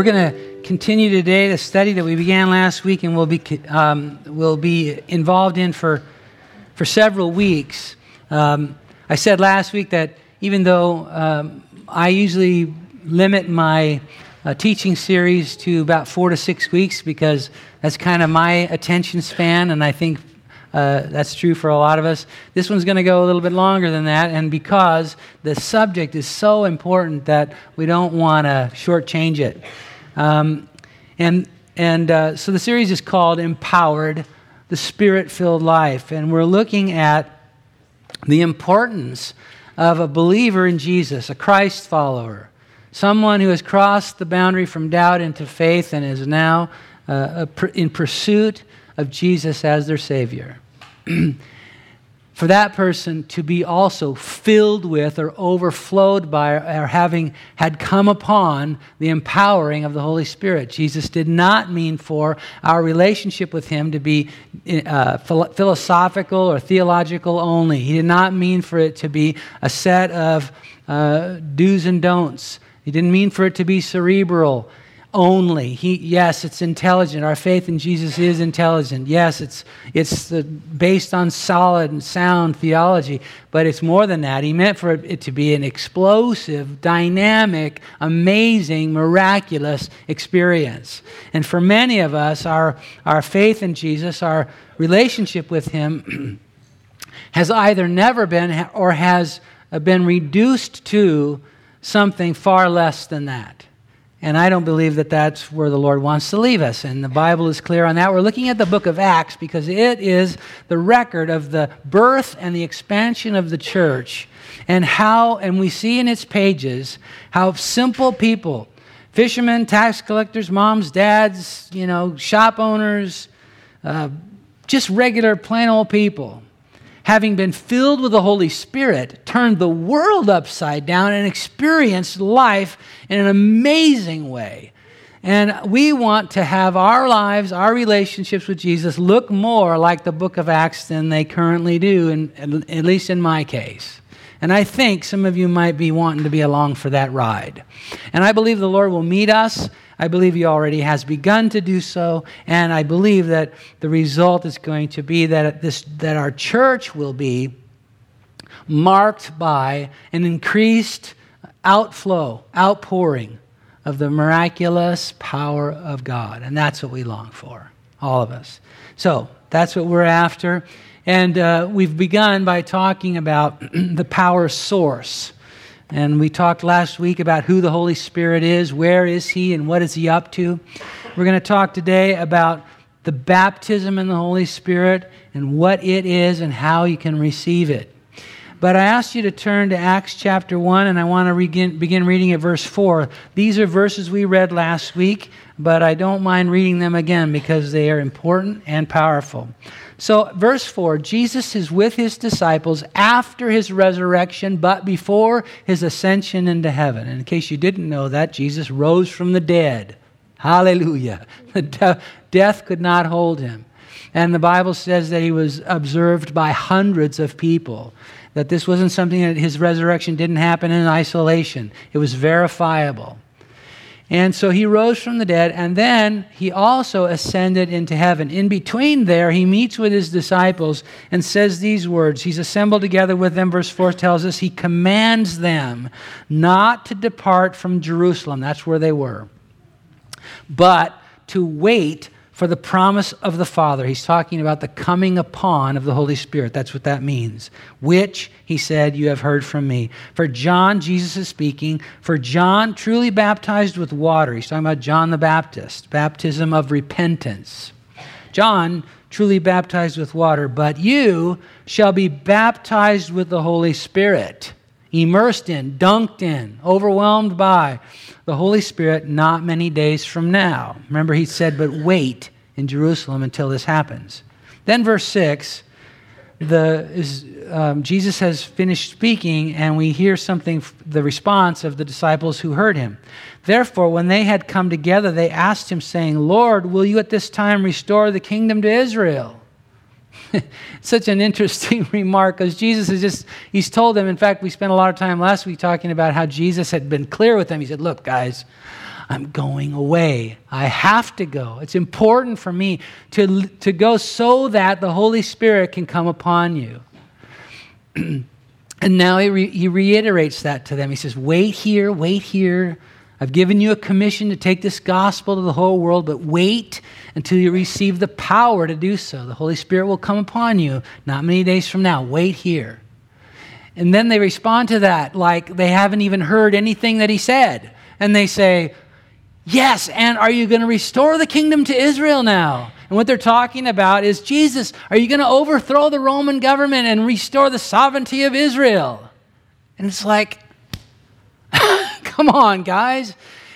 we're going to continue today the study that we began last week and we'll be, um, we'll be involved in for, for several weeks. Um, I said last week that even though um, I usually limit my uh, teaching series to about four to six weeks because that's kind of my attention span, and I think uh, that's true for a lot of us. This one's going to go a little bit longer than that, and because the subject is so important that we don't want to shortchange it. Um, and and uh, so the series is called Empowered, the Spirit filled life. And we're looking at the importance of a believer in Jesus, a Christ follower, someone who has crossed the boundary from doubt into faith and is now uh, in pursuit of Jesus as their Savior. for that person to be also filled with or overflowed by or having had come upon the empowering of the Holy Spirit. Jesus did not mean for our relationship with Him to be uh, philosophical or theological only. He did not mean for it to be a set of uh, do's and don'ts. He didn't mean for it to be cerebral only. He, yes, it's intelligent. Our faith in Jesus is intelligent. Yes, it's, it's the, based on solid and sound theology, but it's more than that. He meant for it to be an explosive, dynamic, amazing, miraculous experience. And for many of us, our, our faith in Jesus, our relationship with Him, has either never been or has been reduced to something far less than that. And I don't believe that that's where the Lord wants to leave us. And the Bible is clear on that. We're looking at the book of Acts because it is the record of the birth and the expansion of the church. And how, and we see in its pages how simple people, fishermen, tax collectors, moms, dads, you know, shop owners, uh, just regular, plain old people, having been filled with the Holy Spirit, turned the world upside down and experienced life in an amazing way. And we want to have our lives, our relationships with Jesus look more like the book of Acts than they currently do, in, at least in my case. And I think some of you might be wanting to be along for that ride. And I believe the Lord will meet us I believe he already has begun to do so, and I believe that the result is going to be that, this, that our church will be marked by an increased outflow, outpouring of the miraculous power of God. And that's what we long for, all of us. So that's what we're after. And uh, we've begun by talking about the power source. And we talked last week about who the Holy Spirit is, where is He, and what is He up to. We're going to talk today about the baptism in the Holy Spirit and what it is and how you can receive it. But I asked you to turn to Acts chapter 1, and I want to begin, begin reading at verse 4. These are verses we read last week, but I don't mind reading them again because they are important and powerful. So, verse 4 Jesus is with his disciples after his resurrection, but before his ascension into heaven. And in case you didn't know that, Jesus rose from the dead. Hallelujah. De- death could not hold him. And the Bible says that he was observed by hundreds of people. That this wasn't something that his resurrection didn't happen in isolation, it was verifiable. And so he rose from the dead, and then he also ascended into heaven. In between there, he meets with his disciples and says these words. He's assembled together with them. Verse 4 tells us he commands them not to depart from Jerusalem. That's where they were. But to wait for the promise of the Father. He's talking about the coming upon of the Holy Spirit. That's what that means. Which, he said, you have heard from me. For John, Jesus is speaking, for John truly baptized with water. He's talking about John the Baptist, baptism of repentance. John truly baptized with water, but you shall be baptized with the Holy Spirit, immersed in, dunked in, overwhelmed by the Holy Spirit not many days from now. Remember, he said, but wait in Jerusalem until this happens. Then, verse 6, the, is, um, Jesus has finished speaking, and we hear something, the response of the disciples who heard him. Therefore, when they had come together, they asked him, saying, Lord, will you at this time restore the kingdom to Israel? Such an interesting remark because Jesus is just, he's told them. In fact, we spent a lot of time last week talking about how Jesus had been clear with them. He said, Look, guys, I'm going away. I have to go. It's important for me to, to go so that the Holy Spirit can come upon you. and now he, re- he reiterates that to them. He says, Wait here, wait here. I've given you a commission to take this gospel to the whole world, but wait until you receive the power to do so. The Holy Spirit will come upon you not many days from now. Wait here. And then they respond to that like they haven't even heard anything that he said. And they say, Yes, and are you going to restore the kingdom to Israel now? And what they're talking about is Jesus, are you going to overthrow the Roman government and restore the sovereignty of Israel? And it's like, come on, guys.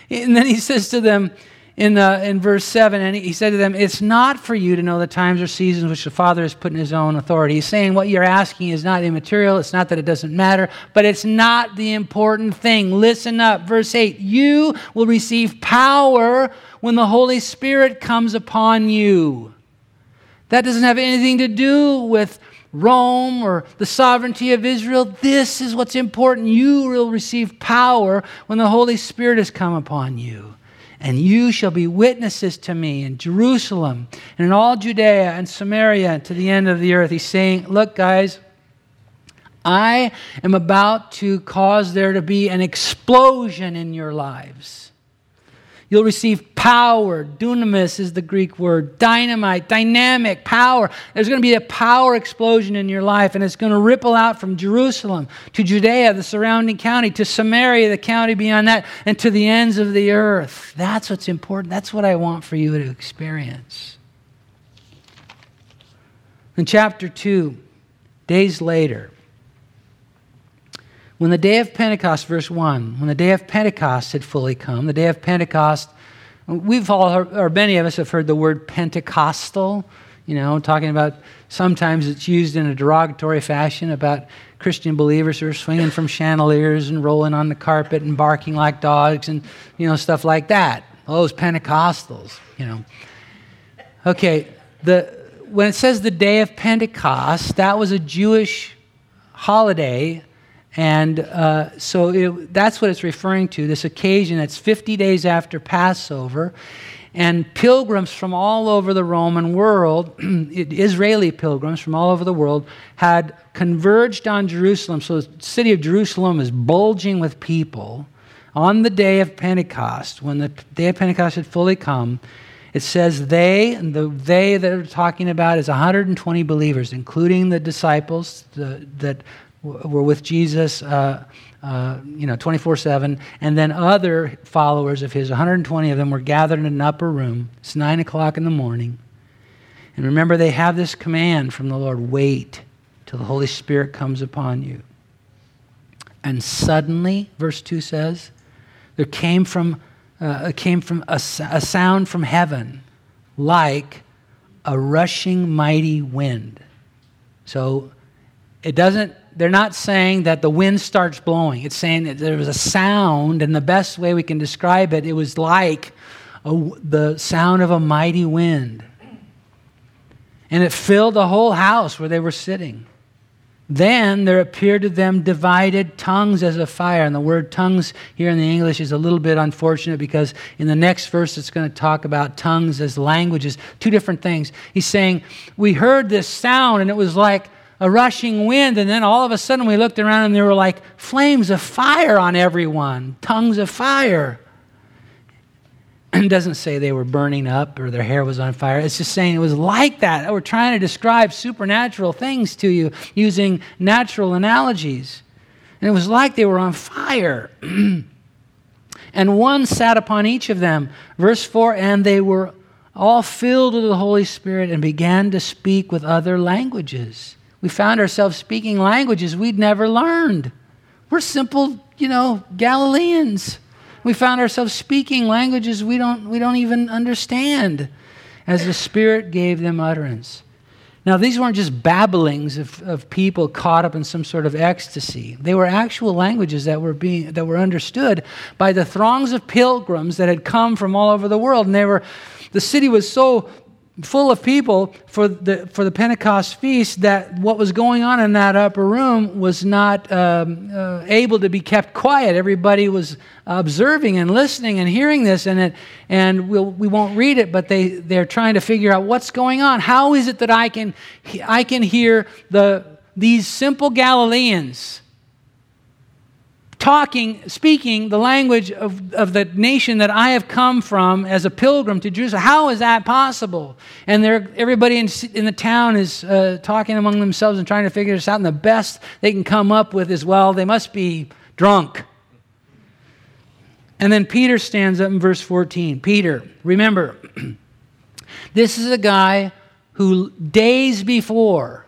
And then he says to them, in, uh, in verse 7, and he said to them, It's not for you to know the times or seasons which the Father has put in his own authority. He's saying what you're asking is not immaterial. It's not that it doesn't matter, but it's not the important thing. Listen up. Verse 8 You will receive power when the Holy Spirit comes upon you. That doesn't have anything to do with Rome or the sovereignty of Israel. This is what's important. You will receive power when the Holy Spirit has come upon you. And you shall be witnesses to me in Jerusalem and in all Judea and Samaria to the end of the earth. He's saying, Look, guys, I am about to cause there to be an explosion in your lives. You'll receive power. Dunamis is the Greek word. Dynamite, dynamic, power. There's going to be a power explosion in your life, and it's going to ripple out from Jerusalem to Judea, the surrounding county, to Samaria, the county beyond that, and to the ends of the earth. That's what's important. That's what I want for you to experience. In chapter 2, days later, when the day of Pentecost, verse 1, when the day of Pentecost had fully come, the day of Pentecost, we've all, heard, or many of us have heard the word Pentecostal, you know, talking about sometimes it's used in a derogatory fashion about Christian believers who are swinging from chandeliers and rolling on the carpet and barking like dogs and, you know, stuff like that. All Those Pentecostals, you know. Okay, the, when it says the day of Pentecost, that was a Jewish holiday and uh, so it, that's what it's referring to this occasion that's 50 days after Passover. And pilgrims from all over the Roman world, Israeli pilgrims from all over the world, had converged on Jerusalem. So the city of Jerusalem is bulging with people. On the day of Pentecost, when the day of Pentecost had fully come, it says they, and the they that are talking about is 120 believers, including the disciples the, that were with Jesus, uh, uh, you know, 24 7. And then other followers of his, 120 of them, were gathered in an upper room. It's 9 o'clock in the morning. And remember, they have this command from the Lord wait till the Holy Spirit comes upon you. And suddenly, verse 2 says, there came from, uh, came from a, a sound from heaven like a rushing mighty wind. So it doesn't they're not saying that the wind starts blowing. It's saying that there was a sound, and the best way we can describe it, it was like a, the sound of a mighty wind. And it filled the whole house where they were sitting. Then there appeared to them divided tongues as a fire. And the word tongues here in the English is a little bit unfortunate because in the next verse it's going to talk about tongues as languages, two different things. He's saying, We heard this sound, and it was like a rushing wind, and then all of a sudden we looked around and there were like flames of fire on everyone, tongues of fire. It doesn't say they were burning up or their hair was on fire. It's just saying it was like that. We're trying to describe supernatural things to you using natural analogies. And it was like they were on fire. and one sat upon each of them. Verse 4 And they were all filled with the Holy Spirit and began to speak with other languages we found ourselves speaking languages we'd never learned. We're simple, you know, Galileans. We found ourselves speaking languages we don't, we don't even understand as the Spirit gave them utterance. Now, these weren't just babblings of, of people caught up in some sort of ecstasy. They were actual languages that were, being, that were understood by the throngs of pilgrims that had come from all over the world. And they were, the city was so full of people for the, for the Pentecost feast that what was going on in that upper room was not um, uh, able to be kept quiet. Everybody was observing and listening and hearing this, and, it, and we'll, we won't read it, but they, they're trying to figure out what's going on. How is it that I can, I can hear the, these simple Galileans? Talking, speaking the language of, of the nation that I have come from as a pilgrim to Jerusalem. How is that possible? And everybody in, in the town is uh, talking among themselves and trying to figure this out. And the best they can come up with is, well, they must be drunk. And then Peter stands up in verse 14. Peter, remember, this is a guy who days before,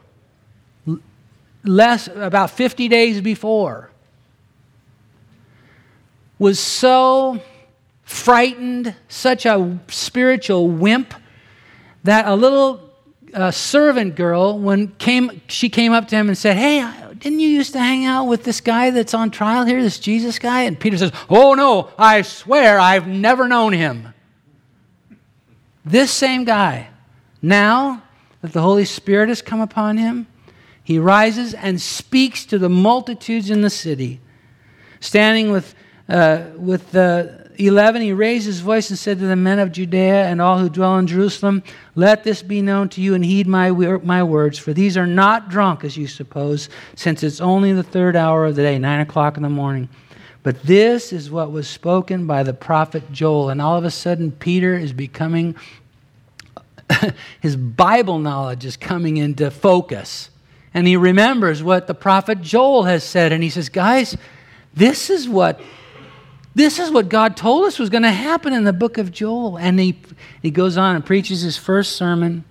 less about 50 days before, was so frightened, such a spiritual wimp, that a little uh, servant girl, when came, she came up to him and said, Hey, didn't you used to hang out with this guy that's on trial here, this Jesus guy? And Peter says, Oh, no, I swear I've never known him. This same guy, now that the Holy Spirit has come upon him, he rises and speaks to the multitudes in the city, standing with uh, with the 11, he raised his voice and said to the men of Judea and all who dwell in Jerusalem, Let this be known to you and heed my, my words, for these are not drunk, as you suppose, since it's only the third hour of the day, 9 o'clock in the morning. But this is what was spoken by the prophet Joel. And all of a sudden, Peter is becoming, his Bible knowledge is coming into focus. And he remembers what the prophet Joel has said. And he says, Guys, this is what this is what God told us was going to happen in the book of Joel. And he, he goes on and preaches his first sermon.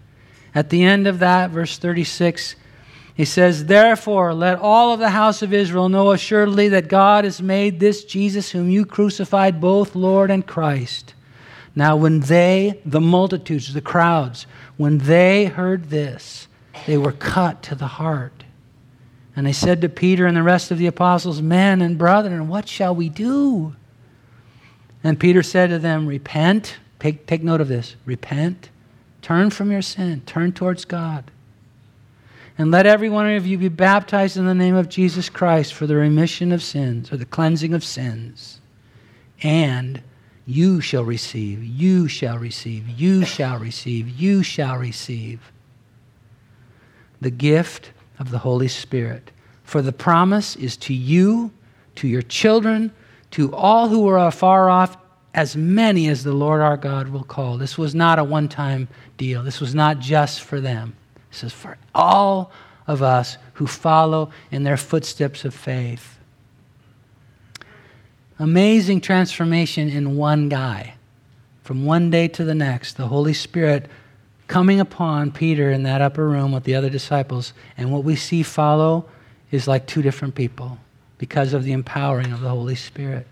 At the end of that, verse 36, he says, Therefore, let all of the house of Israel know assuredly that God has made this Jesus, whom you crucified, both Lord and Christ. Now, when they, the multitudes, the crowds, when they heard this, they were cut to the heart. And they said to Peter and the rest of the apostles, Men and brethren, what shall we do? And Peter said to them, Repent. Take, take note of this. Repent. Turn from your sin. Turn towards God. And let every one of you be baptized in the name of Jesus Christ for the remission of sins or the cleansing of sins. And you shall receive, you shall receive, you shall receive, you shall receive the gift of the Holy Spirit. For the promise is to you, to your children, to all who are afar off, as many as the Lord our God will call. This was not a one time deal. This was not just for them. This is for all of us who follow in their footsteps of faith. Amazing transformation in one guy. From one day to the next, the Holy Spirit coming upon Peter in that upper room with the other disciples. And what we see follow is like two different people because of the empowering of the Holy Spirit.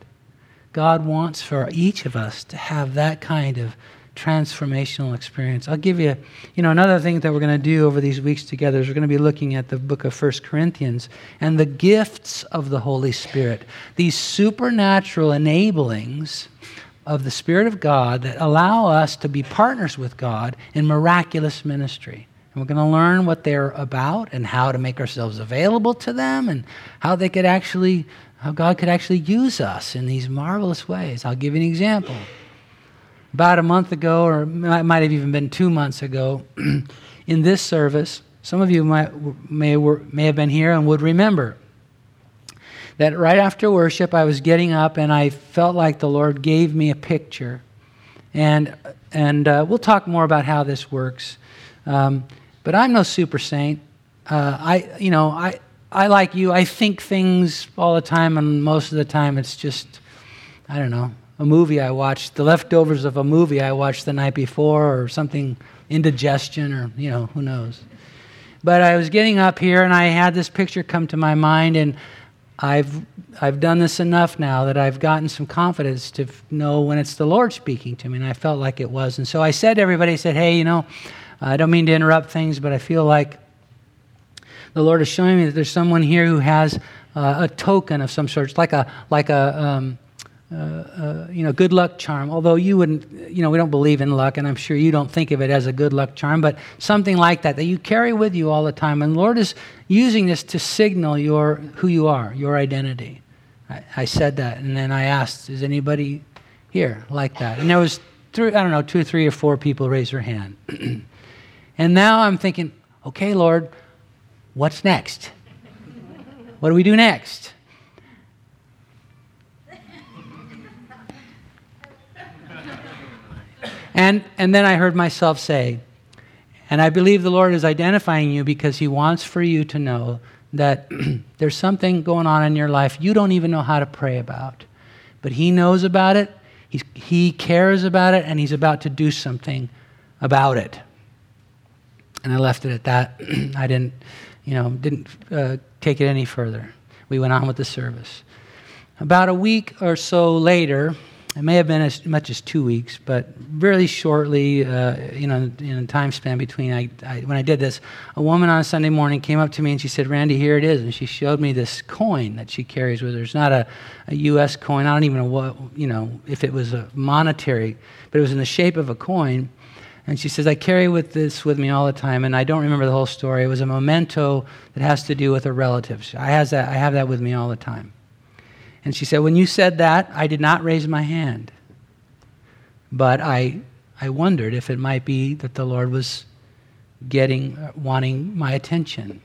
God wants for each of us to have that kind of transformational experience. I'll give you, you know, another thing that we're going to do over these weeks together is we're going to be looking at the book of First Corinthians and the gifts of the Holy Spirit. These supernatural enablings of the Spirit of God that allow us to be partners with God in miraculous ministry. And we're going to learn what they're about and how to make ourselves available to them and how they could actually, how God could actually use us in these marvelous ways. I'll give you an example. About a month ago, or it might have even been two months ago, in this service, some of you might, may, may have been here and would remember that right after worship, I was getting up and I felt like the Lord gave me a picture. And, and uh, we'll talk more about how this works. Um, but I'm no super saint. Uh, I, you know, I, I like you. I think things all the time, and most of the time it's just, I don't know, a movie I watched, the leftovers of a movie I watched the night before, or something indigestion, or you know, who knows. But I was getting up here, and I had this picture come to my mind, and I've I've done this enough now that I've gotten some confidence to know when it's the Lord speaking to me, and I felt like it was. And so I said to everybody, I said, "Hey, you know." I don't mean to interrupt things, but I feel like the Lord is showing me that there's someone here who has uh, a token of some sort. It's like a like a um, uh, uh, you know, good luck charm. Although you wouldn't, you know, we don't believe in luck, and I'm sure you don't think of it as a good luck charm, but something like that that you carry with you all the time. And the Lord is using this to signal your who you are, your identity. I, I said that, and then I asked, "Is anybody here like that?" And there was three, I don't know, two three or four people raise their hand. and now I'm thinking, okay, Lord, what's next? What do we do next? And, and then I heard myself say, and I believe the Lord is identifying you because He wants for you to know that there's something going on in your life you don't even know how to pray about. But He knows about it, He's, He cares about it, and He's about to do something about it. And I left it at that. I didn't, you know, didn't uh, take it any further. We went on with the service. About a week or so later, it may have been as much as two weeks, but really shortly, uh, you know, in a time span between I, I, when I did this, a woman on a Sunday morning came up to me and she said, "Randy, here it is," and she showed me this coin that she carries with her. It's not a, a U.S. coin. I don't even know what, you know, if it was a monetary, but it was in the shape of a coin. And she says, I carry with this with me all the time, and I don't remember the whole story. It was a memento that has to do with a relative. I, has that, I have that with me all the time. And she said, When you said that, I did not raise my hand. But I, I wondered if it might be that the Lord was getting, wanting my attention.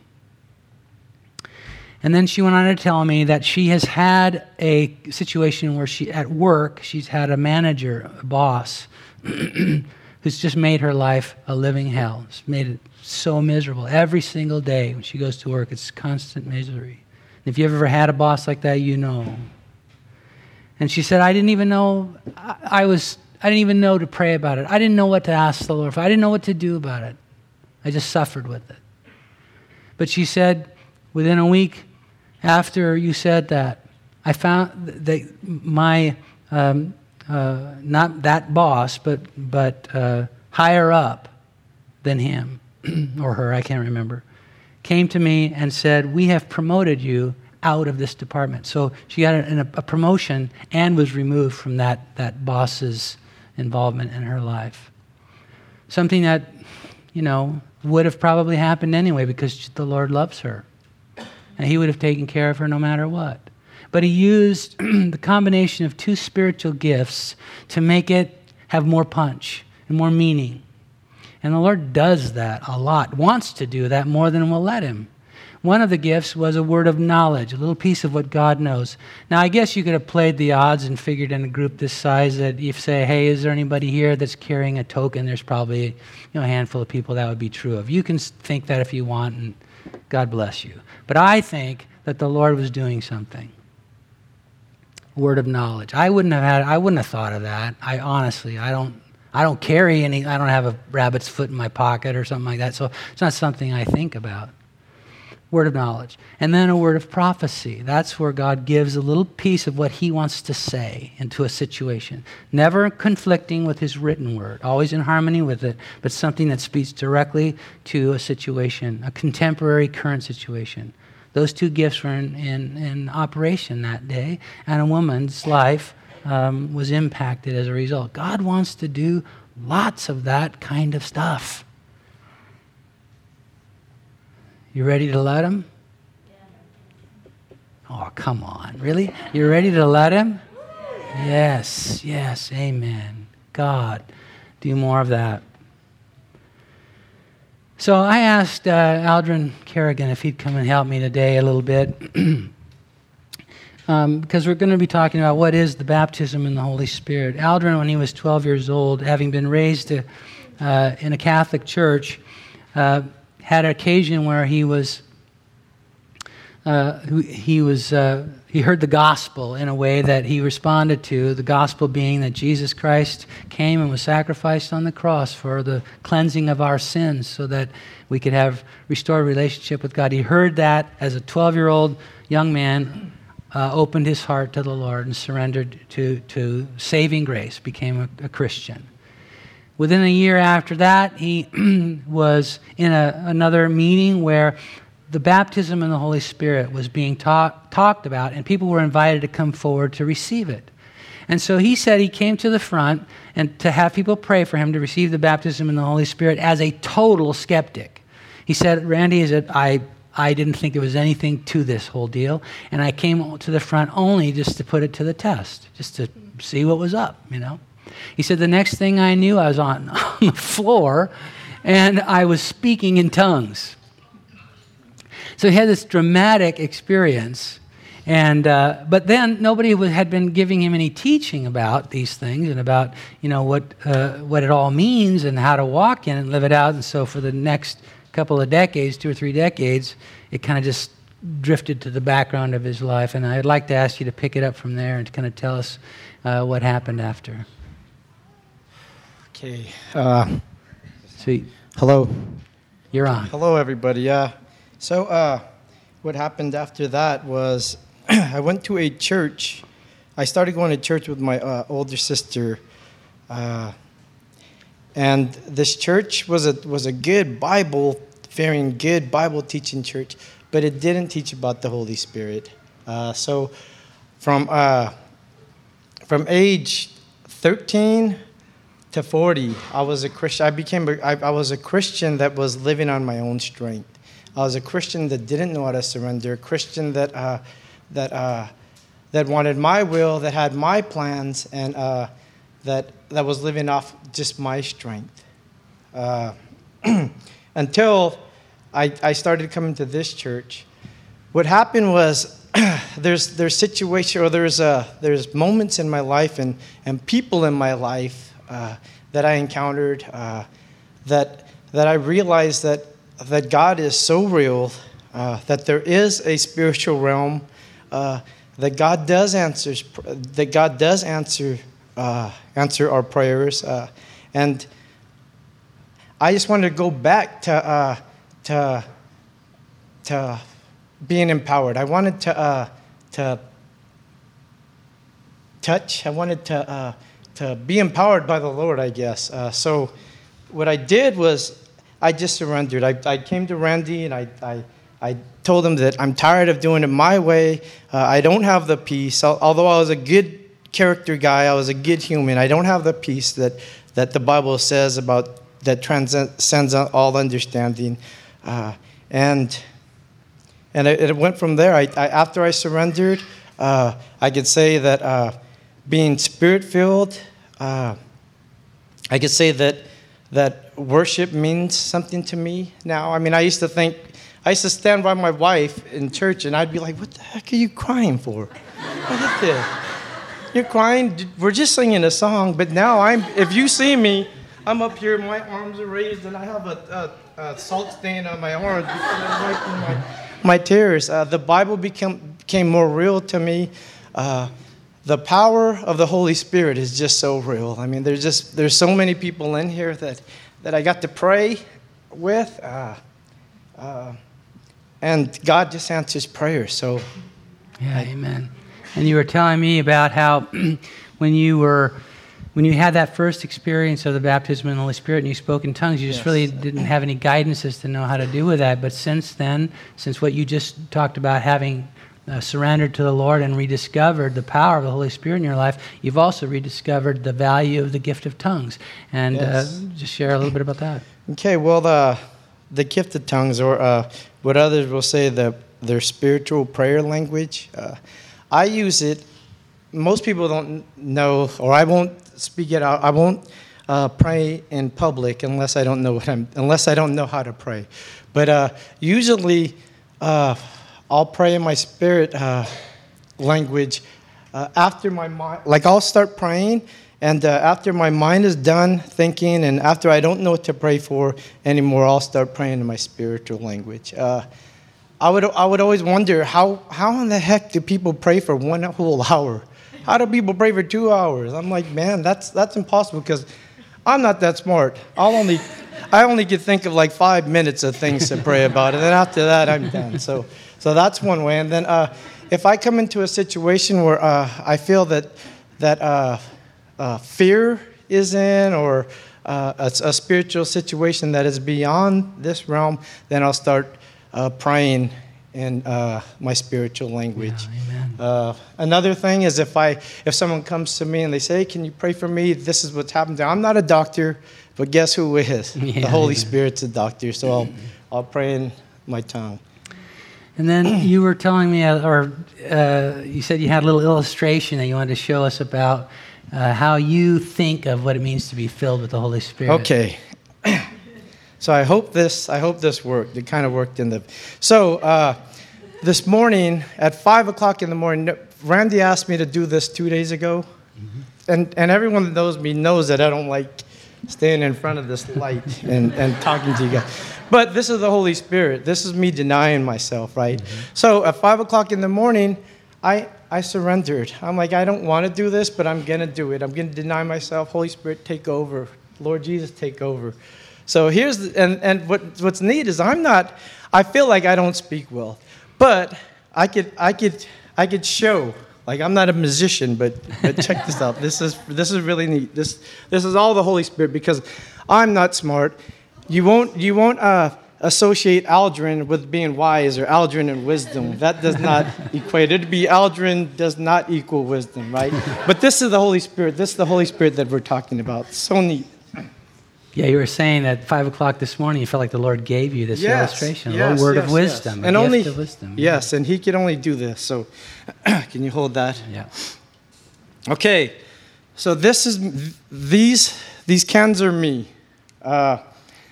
And then she went on to tell me that she has had a situation where she, at work, she's had a manager, a boss, who's just made her life a living hell. It's made it so miserable. Every single day when she goes to work, it's constant misery. If you've ever had a boss like that, you know. And she said, I didn't even know, I, I was, I didn't even know to pray about it. I didn't know what to ask the Lord for. I didn't know what to do about it. I just suffered with it. But she said, within a week after you said that, I found that my, um, uh, not that boss, but, but uh, higher up than him or her, I can't remember, came to me and said, We have promoted you out of this department. So she got a, a, promotion and was removed from that, that boss's involvement in her life. Something that, you know, would have probably happened anyway because the Lord loves her. And He would have taken care of her no matter what. But He used the combination of two spiritual gifts to make it have more punch and more meaning. And the Lord does that a lot, wants to do that more than we'll let Him. One of the gifts was a word of knowledge, a little piece of what God knows. Now, I guess you could have played the odds and figured in a group this size that if you say, hey, is there anybody here that's carrying a token? There's probably you know, a handful of people that would be true of. You can think that if you want, and God bless you. But I think that the Lord was doing something. Word of knowledge. I wouldn't have had, I wouldn't have thought of that. I honestly, I don't I don't carry any, I don't have a rabbit's foot in my pocket or something like that. So it's not something I think about. Word of knowledge. And then a word of prophecy. That's where God gives a little piece of what he wants to say into a situation. Never conflicting with his written word, always in harmony with it, but something that speaks directly to a situation, a contemporary current situation. Those two gifts were in, in, in operation that day, and a woman's life um, was impacted as a result. God wants to do lots of that kind of stuff. You ready to let Him? Oh, come on. Really? You ready to let Him? Yes, yes, amen. God, do more of that. So I asked uh, Aldrin Kerrigan if he'd come and help me today a little bit. um, because we're going to be talking about what is the baptism in the Holy Spirit. Aldrin, when he was 12 years old, having been raised to, uh, in a Catholic church, uh, had an occasion where he was uh, he was uh, he heard the gospel in a way that he responded to the gospel being that jesus christ came and was sacrificed on the cross for the cleansing of our sins so that we could have restored relationship with god he heard that as a 12 year old young man uh, opened his heart to the Lord and surrendered to, to saving grace, became a, a Christian. Within a year after that, he was in a, another meeting where the baptism in the Holy Spirit was being talk, talked about, and people were invited to come forward to receive it. And so he said he came to the front and to have people pray for him to receive the baptism in the Holy Spirit as a total skeptic. He said, Randy, is it I I didn't think there was anything to this whole deal, and I came to the front only just to put it to the test, just to see what was up, you know. He said the next thing I knew, I was on, on the floor, and I was speaking in tongues. So he had this dramatic experience. And, uh, but then nobody had been giving him any teaching about these things and about you know, what, uh, what it all means and how to walk in and live it out. And so for the next couple of decades, two or three decades, it kind of just drifted to the background of his life. And I'd like to ask you to pick it up from there and to kind of tell us uh, what happened after. Okay. Uh, Sweet. Hello. You're on. Hello, everybody. Yeah. So, uh, what happened after that was I went to a church. I started going to church with my uh, older sister. Uh, and this church was a, was a good Bible, very good Bible teaching church, but it didn't teach about the Holy Spirit. Uh, so, from, uh, from age 13 to 40, I was a Christian. I became a, I, I was a Christian that was living on my own strength. I was a Christian that didn't know how to surrender, a Christian that, uh, that, uh, that wanted my will, that had my plans, and uh, that, that was living off just my strength. Uh, until I, I started coming to this church, what happened was there's, there's situation or there's, uh, there's moments in my life and, and people in my life uh, that I encountered, uh, that, that I realized that, that God is so real, uh, that there is a spiritual realm, uh, that God does answer, that God does answer, uh, answer our prayers. and I just wanted to go back to, to, to being empowered. I wanted to, to touch. I wanted to to be empowered by the Lord, I guess. Uh, so, what I did was I just surrendered. I, I came to Randy and I, I, I told him that I'm tired of doing it my way. Uh, I don't have the peace. Although I was a good character guy, I was a good human. I don't have the peace that, that the Bible says about that transcends all understanding. Uh, and and it, it, went from there. I, I, after I surrendered, uh, I could say that uh, being spirit filled, uh, I could say that that worship means something to me now. I mean, I used to think, I used to stand by my wife in church and I'd be like, what the heck are you crying for? You're crying? We're just singing a song, but now I'm, if you see me, I'm up here, my arms are raised, and I have a, a, a salt stain on my arms because I'm wiping my, my tears. Uh, the Bible became, became more real to me. Uh, the power of the Holy Spirit is just so real. I mean, there's just there's so many people in here that that I got to pray with, uh, uh, and God just answers prayers. So, yeah, Amen. And you were telling me about how when you were when you had that first experience of the baptism in the Holy Spirit and you spoke in tongues, you just yes. really didn't have any guidances to know how to do with that. But since then, since what you just talked about having uh, surrendered to the Lord and rediscovered the power of the Holy Spirit in your life, you've also rediscovered the value of the gift of tongues. And uh, yes. uh, just share a little bit about that. Okay, well, the, the gift of tongues, or uh, what others will say, the, their spiritual prayer language, uh, I use it. Most people don't know, or I won't speak it out. I won't uh, pray in public unless I don't know what I'm, unless I don't know how to pray. But usually, I'll pray in my spirit uh, language uh, after my mind. Like I'll start praying, and uh, after my mind is done thinking, and after I don't know what to pray for anymore, I'll start praying in my spiritual language. Uh, I would I would always wonder how how in the heck do people pray for one whole hour? How do people pray for two hours? I'm like, man, that's that's impossible because I'm not that smart. I'll only I only could think of like five minutes of things to pray about, and then after that, I'm done. So. So that's one way. And then uh, if I come into a situation where uh, I feel that, that uh, uh fear is in or uh, a, a, spiritual situation that is beyond this realm, then I'll start uh, praying in uh, my spiritual language. Yeah. Uh, another thing is if I if someone comes to me and they say, hey, "Can you pray for me? This is what's happened." I'm not a doctor, but guess who is? Yeah, the Holy amen. Spirit's a doctor, so I'll I'll pray in my tongue. And then you were telling me, uh, or uh, you said you had a little illustration that you wanted to show us about uh, how you think of what it means to be filled with the Holy Spirit. Okay. so I hope this I hope this worked. It kind of worked in the. So uh, this morning at five o'clock in the morning, Randy asked me to do this two days ago, and and everyone that knows me knows that I don't like standing in front of this light and, and talking to you guys. But this is the Holy Spirit. This is me denying myself, right? Mm-hmm. So at five o'clock in the morning, I I surrendered. I'm like, I don't want to do this, but I'm gonna do it. I'm gonna deny myself. Holy Spirit, take over. Lord Jesus, take over. So here's the, and and what what's neat is I'm not. I feel like I don't speak well, but I could I could I could show. Like I'm not a musician, but but check this out. This is this is really neat. This this is all the Holy Spirit because I'm not smart. You won't you won't uh, associate Aldrin with being wise or Aldrin and wisdom. That does not equate. It'd be Aldrin does not equal wisdom, right? But this is the Holy Spirit. This is the Holy Spirit that we're talking about. So neat. Yeah, you were saying at five o'clock this morning, you felt like the Lord gave you this illustration, a little word of yes, wisdom, yes. a and gift only of wisdom. yes, and He can only do this. So, can you hold that? Yeah. Okay, so this is these these cans are me. Uh,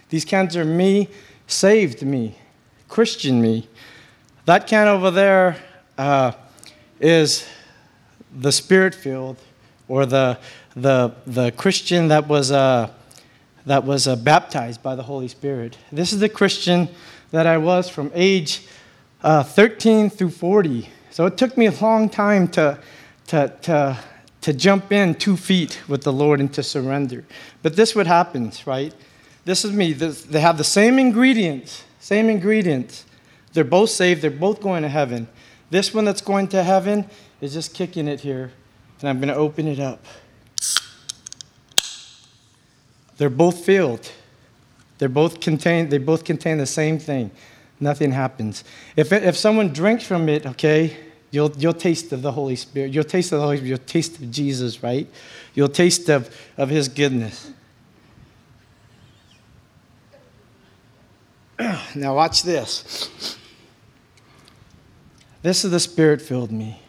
these cans are me, saved me, Christian me. That can over there uh, is the spirit filled, or the the the Christian that was uh, that was uh, baptized by the Holy Spirit. This is the Christian that I was from age uh, 13 through 40. So it took me a long time to to to to jump in two feet with the Lord and to surrender. But this what happens, right? This is me. This, they have the same ingredients, same ingredients. They're both saved. They're both going to heaven. This one that's going to heaven is just kicking it here, and I'm going to open it up. They're both filled. They're both contain, they both contain the same thing. Nothing happens. If, it, if someone drinks from it, okay, you'll, you'll taste of the Holy Spirit. You'll taste of the Holy Spirit. You'll taste of Jesus, right? You'll taste of, of His goodness. Now, watch this. This is the Spirit filled me.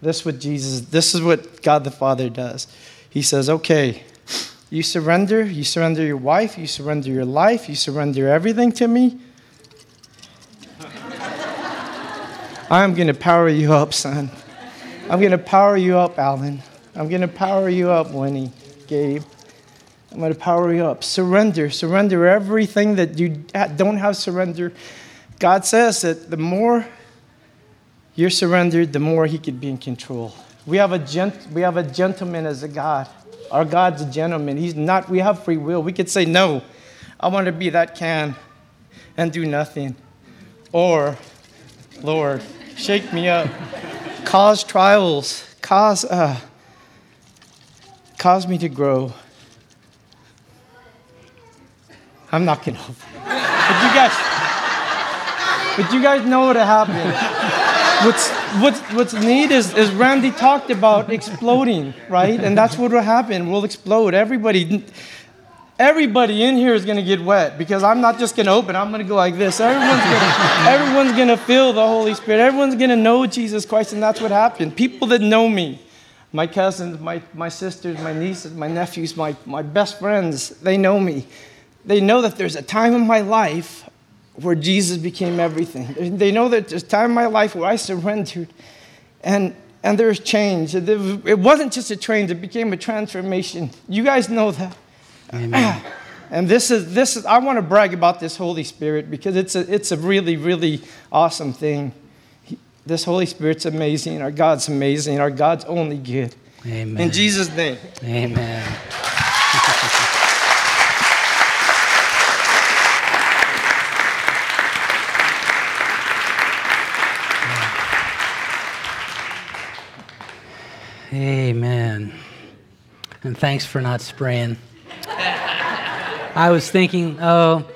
This is what Jesus, this is what God the Father does. He says, okay, you surrender, you surrender your wife, you surrender your life, you surrender everything to me. I'm going to power you up, son. I'm going to power you up, Alan. I'm going to power you up, Winnie, Gabe. I'm going to power you up. Surrender. Surrender everything that you don't have surrender. God says that the more you're surrendered, the more He could be in control. We have a, gent- we have a gentleman as a God. Our God's a gentleman. He's not, we have free will. We could say, no, I want to be that can and do nothing. Or, Lord, shake me up. cause trials. Cause, uh, cause me to grow. I'm not gonna. But you guys, but you guys know what happened. What's what's what's neat is, is Randy talked about exploding, right? And that's what will happen. We'll explode. Everybody, everybody in here is gonna get wet because I'm not just gonna open. I'm gonna go like this. Everyone's gonna, everyone's gonna feel the Holy Spirit. Everyone's gonna know Jesus Christ, and that's what happened. People that know me, my cousins, my, my sisters, my nieces, my nephews, my, my best friends, they know me they know that there's a time in my life where Jesus became everything. They know that there's a time in my life where I surrendered and, and there's change. It wasn't just a change, it became a transformation. You guys know that. Amen. Ah. And this is, this is I want to brag about this Holy Spirit because it's a, it's a really, really awesome thing. This Holy Spirit's amazing. Our God's amazing. Our God's only good. Amen. In Jesus' name. Amen. Amen. And thanks for not spraying. I was thinking, oh,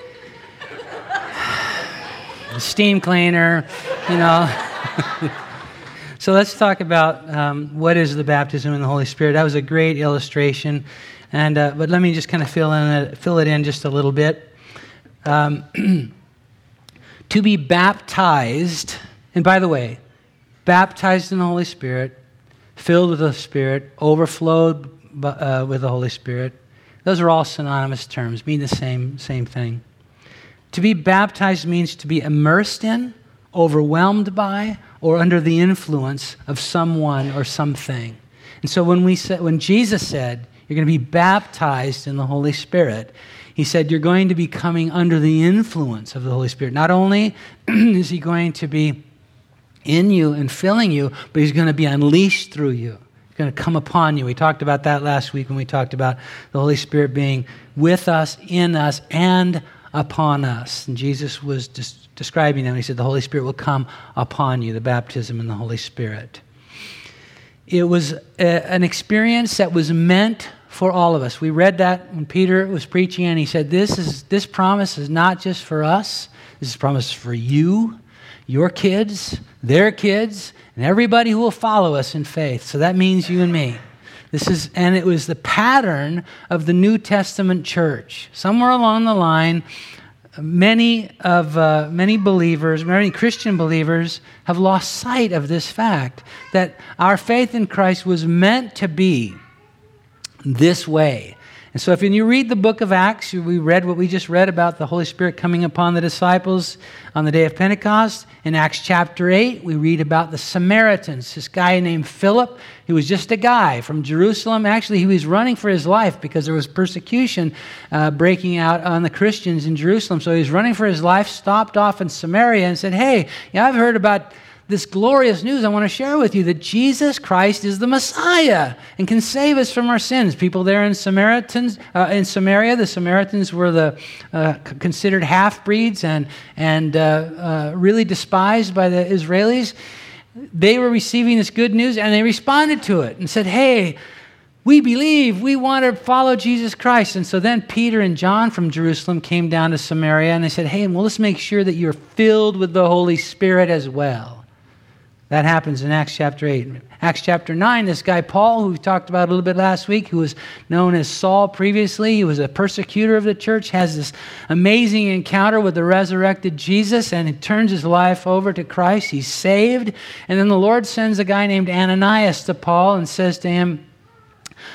steam cleaner, you know. so let's talk about um, what is the baptism in the Holy Spirit. That was a great illustration, and uh, but let me just kind of fill in it, fill it in just a little bit. Um, to be baptized, and by the way, baptized in the Holy Spirit, filled with the Spirit, overflowed uh, with the Holy Spirit. Those are all synonymous terms, mean the same, same thing. To be baptized means to be immersed in, overwhelmed by, or under the influence of someone or something. And so when, we said, when Jesus said, You're going to be baptized in the Holy Spirit, he said, You're going to be coming under the influence of the Holy Spirit. Not only is he going to be in you and filling you, but he's going to be unleashed through you. Going to come upon you. We talked about that last week when we talked about the Holy Spirit being with us, in us, and upon us. And Jesus was just describing that. He said, The Holy Spirit will come upon you, the baptism in the Holy Spirit. It was a, an experience that was meant for all of us. We read that when Peter was preaching, and he said, This, is, this promise is not just for us, this is promise for you, your kids, their kids, and everybody who will follow us in faith. So that means you and me. This is, and it was the pattern of the New Testament church. Somewhere along the line, many of uh, many believers, many Christian believers, have lost sight of this fact that our faith in Christ was meant to be this way. And so, if you read the book of Acts, we read what we just read about the Holy Spirit coming upon the disciples on the day of Pentecost. In Acts chapter 8, we read about the Samaritans. This guy named Philip, he was just a guy from Jerusalem. Actually, he was running for his life because there was persecution uh, breaking out on the Christians in Jerusalem. So, he was running for his life, stopped off in Samaria, and said, Hey, yeah, I've heard about this glorious news I want to share with you that Jesus Christ is the Messiah and can save us from our sins. People there in Samaritans, uh, in Samaria, the Samaritans were the uh, considered half breeds and and uh, uh, really despised by the Israelis. They were receiving this good news and they responded to it and said, "Hey." We believe, we want to follow Jesus Christ. And so then Peter and John from Jerusalem came down to Samaria and they said, Hey, well, let's make sure that you're filled with the Holy Spirit as well. That happens in Acts chapter 8. Acts chapter 9, this guy Paul, who we talked about a little bit last week, who was known as Saul previously, he was a persecutor of the church, has this amazing encounter with the resurrected Jesus, and he turns his life over to Christ. He's saved. And then the Lord sends a guy named Ananias to Paul and says to him,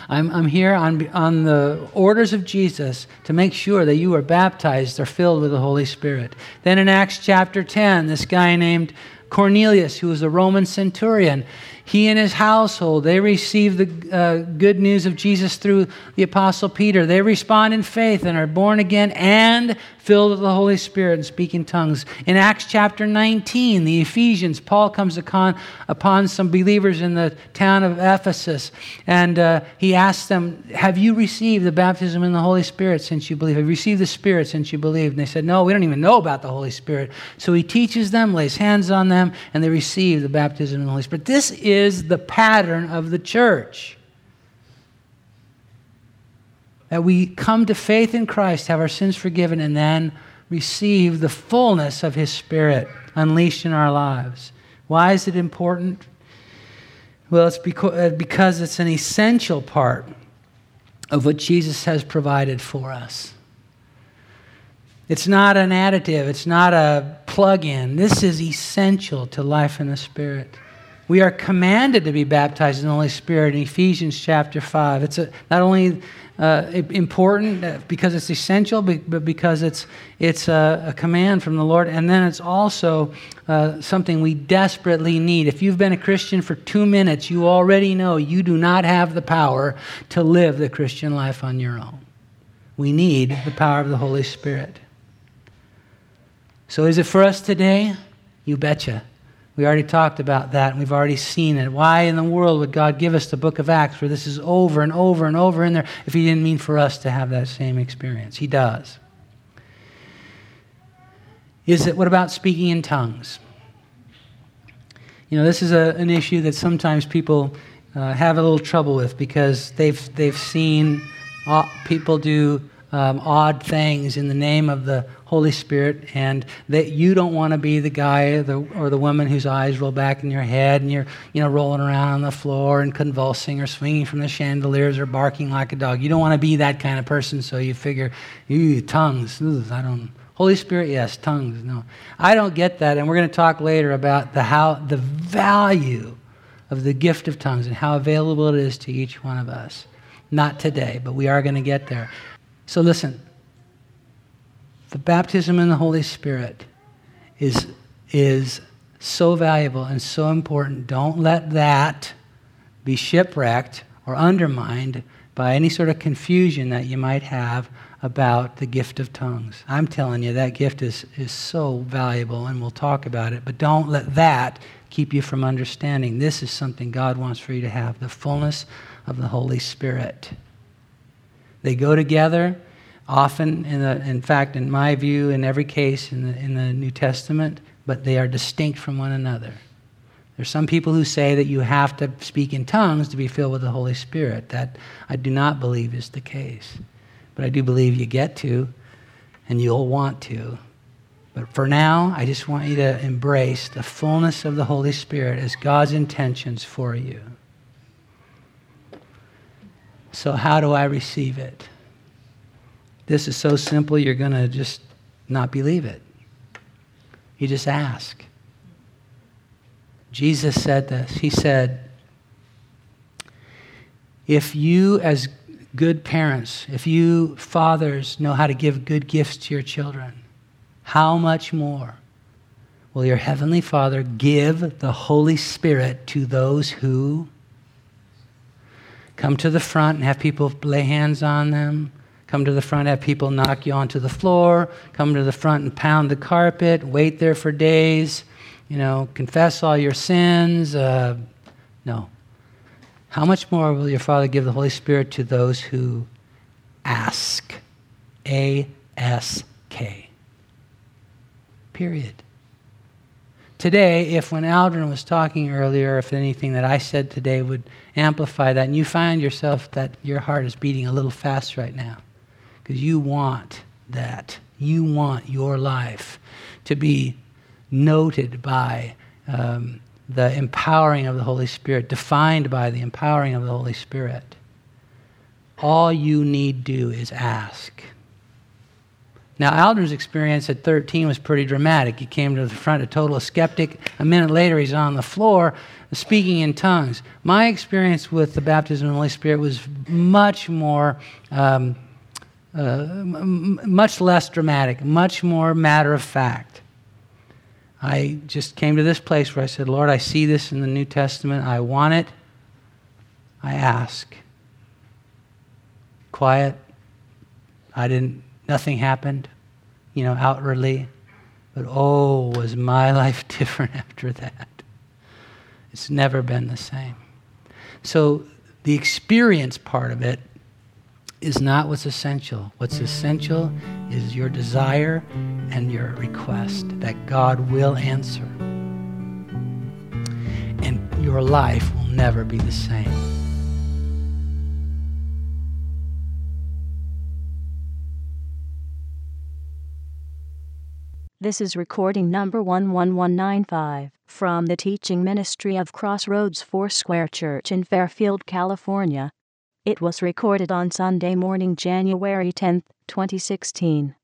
I'm, I'm here on, on the orders of Jesus to make sure that you are baptized or filled with the Holy Spirit. Then in Acts chapter 10, this guy named Cornelius, who was a Roman centurion, he and his household, they received the uh, good news of Jesus through the Apostle Peter. They respond in faith and are born again and filled with the Holy Spirit and speak in tongues. In Acts chapter 19, the Ephesians, Paul comes upon, upon some believers in the town of Ephesus and uh, he asks them, Have you received the baptism in the Holy Spirit since you believe? Have you received the Spirit since you believed? And they said, No, we don't even know about the Holy Spirit. So he teaches them, lays hands on them, and they receive the baptism of the Holy Spirit. This is is the pattern of the church. That we come to faith in Christ, have our sins forgiven, and then receive the fullness of His Spirit unleashed in our lives. Why is it important? Well, it's uh, because it's an essential part of what Jesus has provided for us. It's not an additive, it's not a plug in. This is essential to life in the Spirit. We are commanded to be baptized in the Holy Spirit in Ephesians chapter 5. It's a, not only uh, important uh, because it's essential, but because it's, it's a, a, command from the Lord. And then it's also uh, something we desperately need. If you've been a Christian for two minutes, you already know you do not have the power to live the Christian life on your own. We need the power of the Holy Spirit. So, is it for us today? You betcha. We already talked about that and we've already seen it. Why in the world would God give us the book of Acts where this is over and over and over in there if He didn't mean for us to have that same experience? He does. Is it, what about speaking in tongues? You know, this is a, an issue that sometimes people uh, have a little trouble with because they've, they've seen people do um, odd things in the name of the Holy Spirit, and that you don't want to be the guy or the, or the woman whose eyes roll back in your head and you're you know rolling around on the floor and convulsing or swinging from the chandeliers or barking like a dog. You don't want to be that kind of person, so you figure, ooh, tongues. I don't. Holy Spirit, yes. Tongues, no. I don't get that, and we're going to talk later about the how the value of the gift of tongues and how available it is to each one of us. Not today, but we are going to get there. So listen, the baptism in the Holy Spirit is, is so valuable and so important. Don't let that be shipwrecked or undermined by any sort of confusion that you might have about the gift of tongues. I'm telling you, that gift is, is so valuable, and we'll talk about it, but don't let that keep you from understanding. This is something God wants for you to have the fullness of the Holy Spirit. They go together often, in, the, in fact, in my view, in every case in the, in the New Testament, but they are distinct from one another. There's some people who say that you have to speak in tongues to be filled with the Holy Spirit. That I do not believe is the case. But I do believe you get to, and you'll want to. But for now, I just want you to embrace the fullness of the Holy Spirit as God's intentions for you. So, how do I receive it? This is so simple, you're going to just not believe it. You just ask. Jesus said this. He said, If you, as good parents, if you fathers know how to give good gifts to your children, how much more will your Heavenly Father give the Holy Spirit to those who come to the front and have people lay hands on them? Come to the front, and have people knock you onto the floor. Come to the front and pound the carpet. Wait there for days. You know, confess all your sins. Uh, no. How much more will your Father give the Holy Spirit to those who ask? A S K. Period. Today, if when Aldrin was talking earlier, if anything that I said today would amplify that, and you find yourself that your heart is beating a little fast right now, because you want that. You want your life to be noted by um, the empowering of the Holy Spirit, defined by the empowering of the Holy Spirit. All you need do is ask. Now, Aldrin's experience at 13 was pretty dramatic. He came to the front, a total skeptic. A minute later, he's on the floor speaking in tongues. My experience with the baptism of the Holy Spirit was much more um, uh, much less dramatic, much more matter of fact. I just came to this place where I said, Lord, I see this in the New Testament. I want it. I ask. Quiet. I didn't, nothing happened, you know, outwardly. But oh, was my life different after that? It's never been the same. So the experience part of it is not what's essential. What's essential is your desire and your request that God will answer. And your life will never be the same. This is recording number 11195 from the teaching ministry of Crossroads Foursquare Church in Fairfield, California. It was recorded on Sunday morning, January 10, 2016.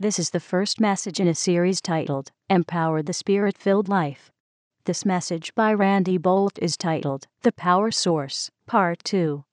This is the first message in a series titled Empower the Spirit Filled Life. This message by Randy Boldt is titled The Power Source, Part 2.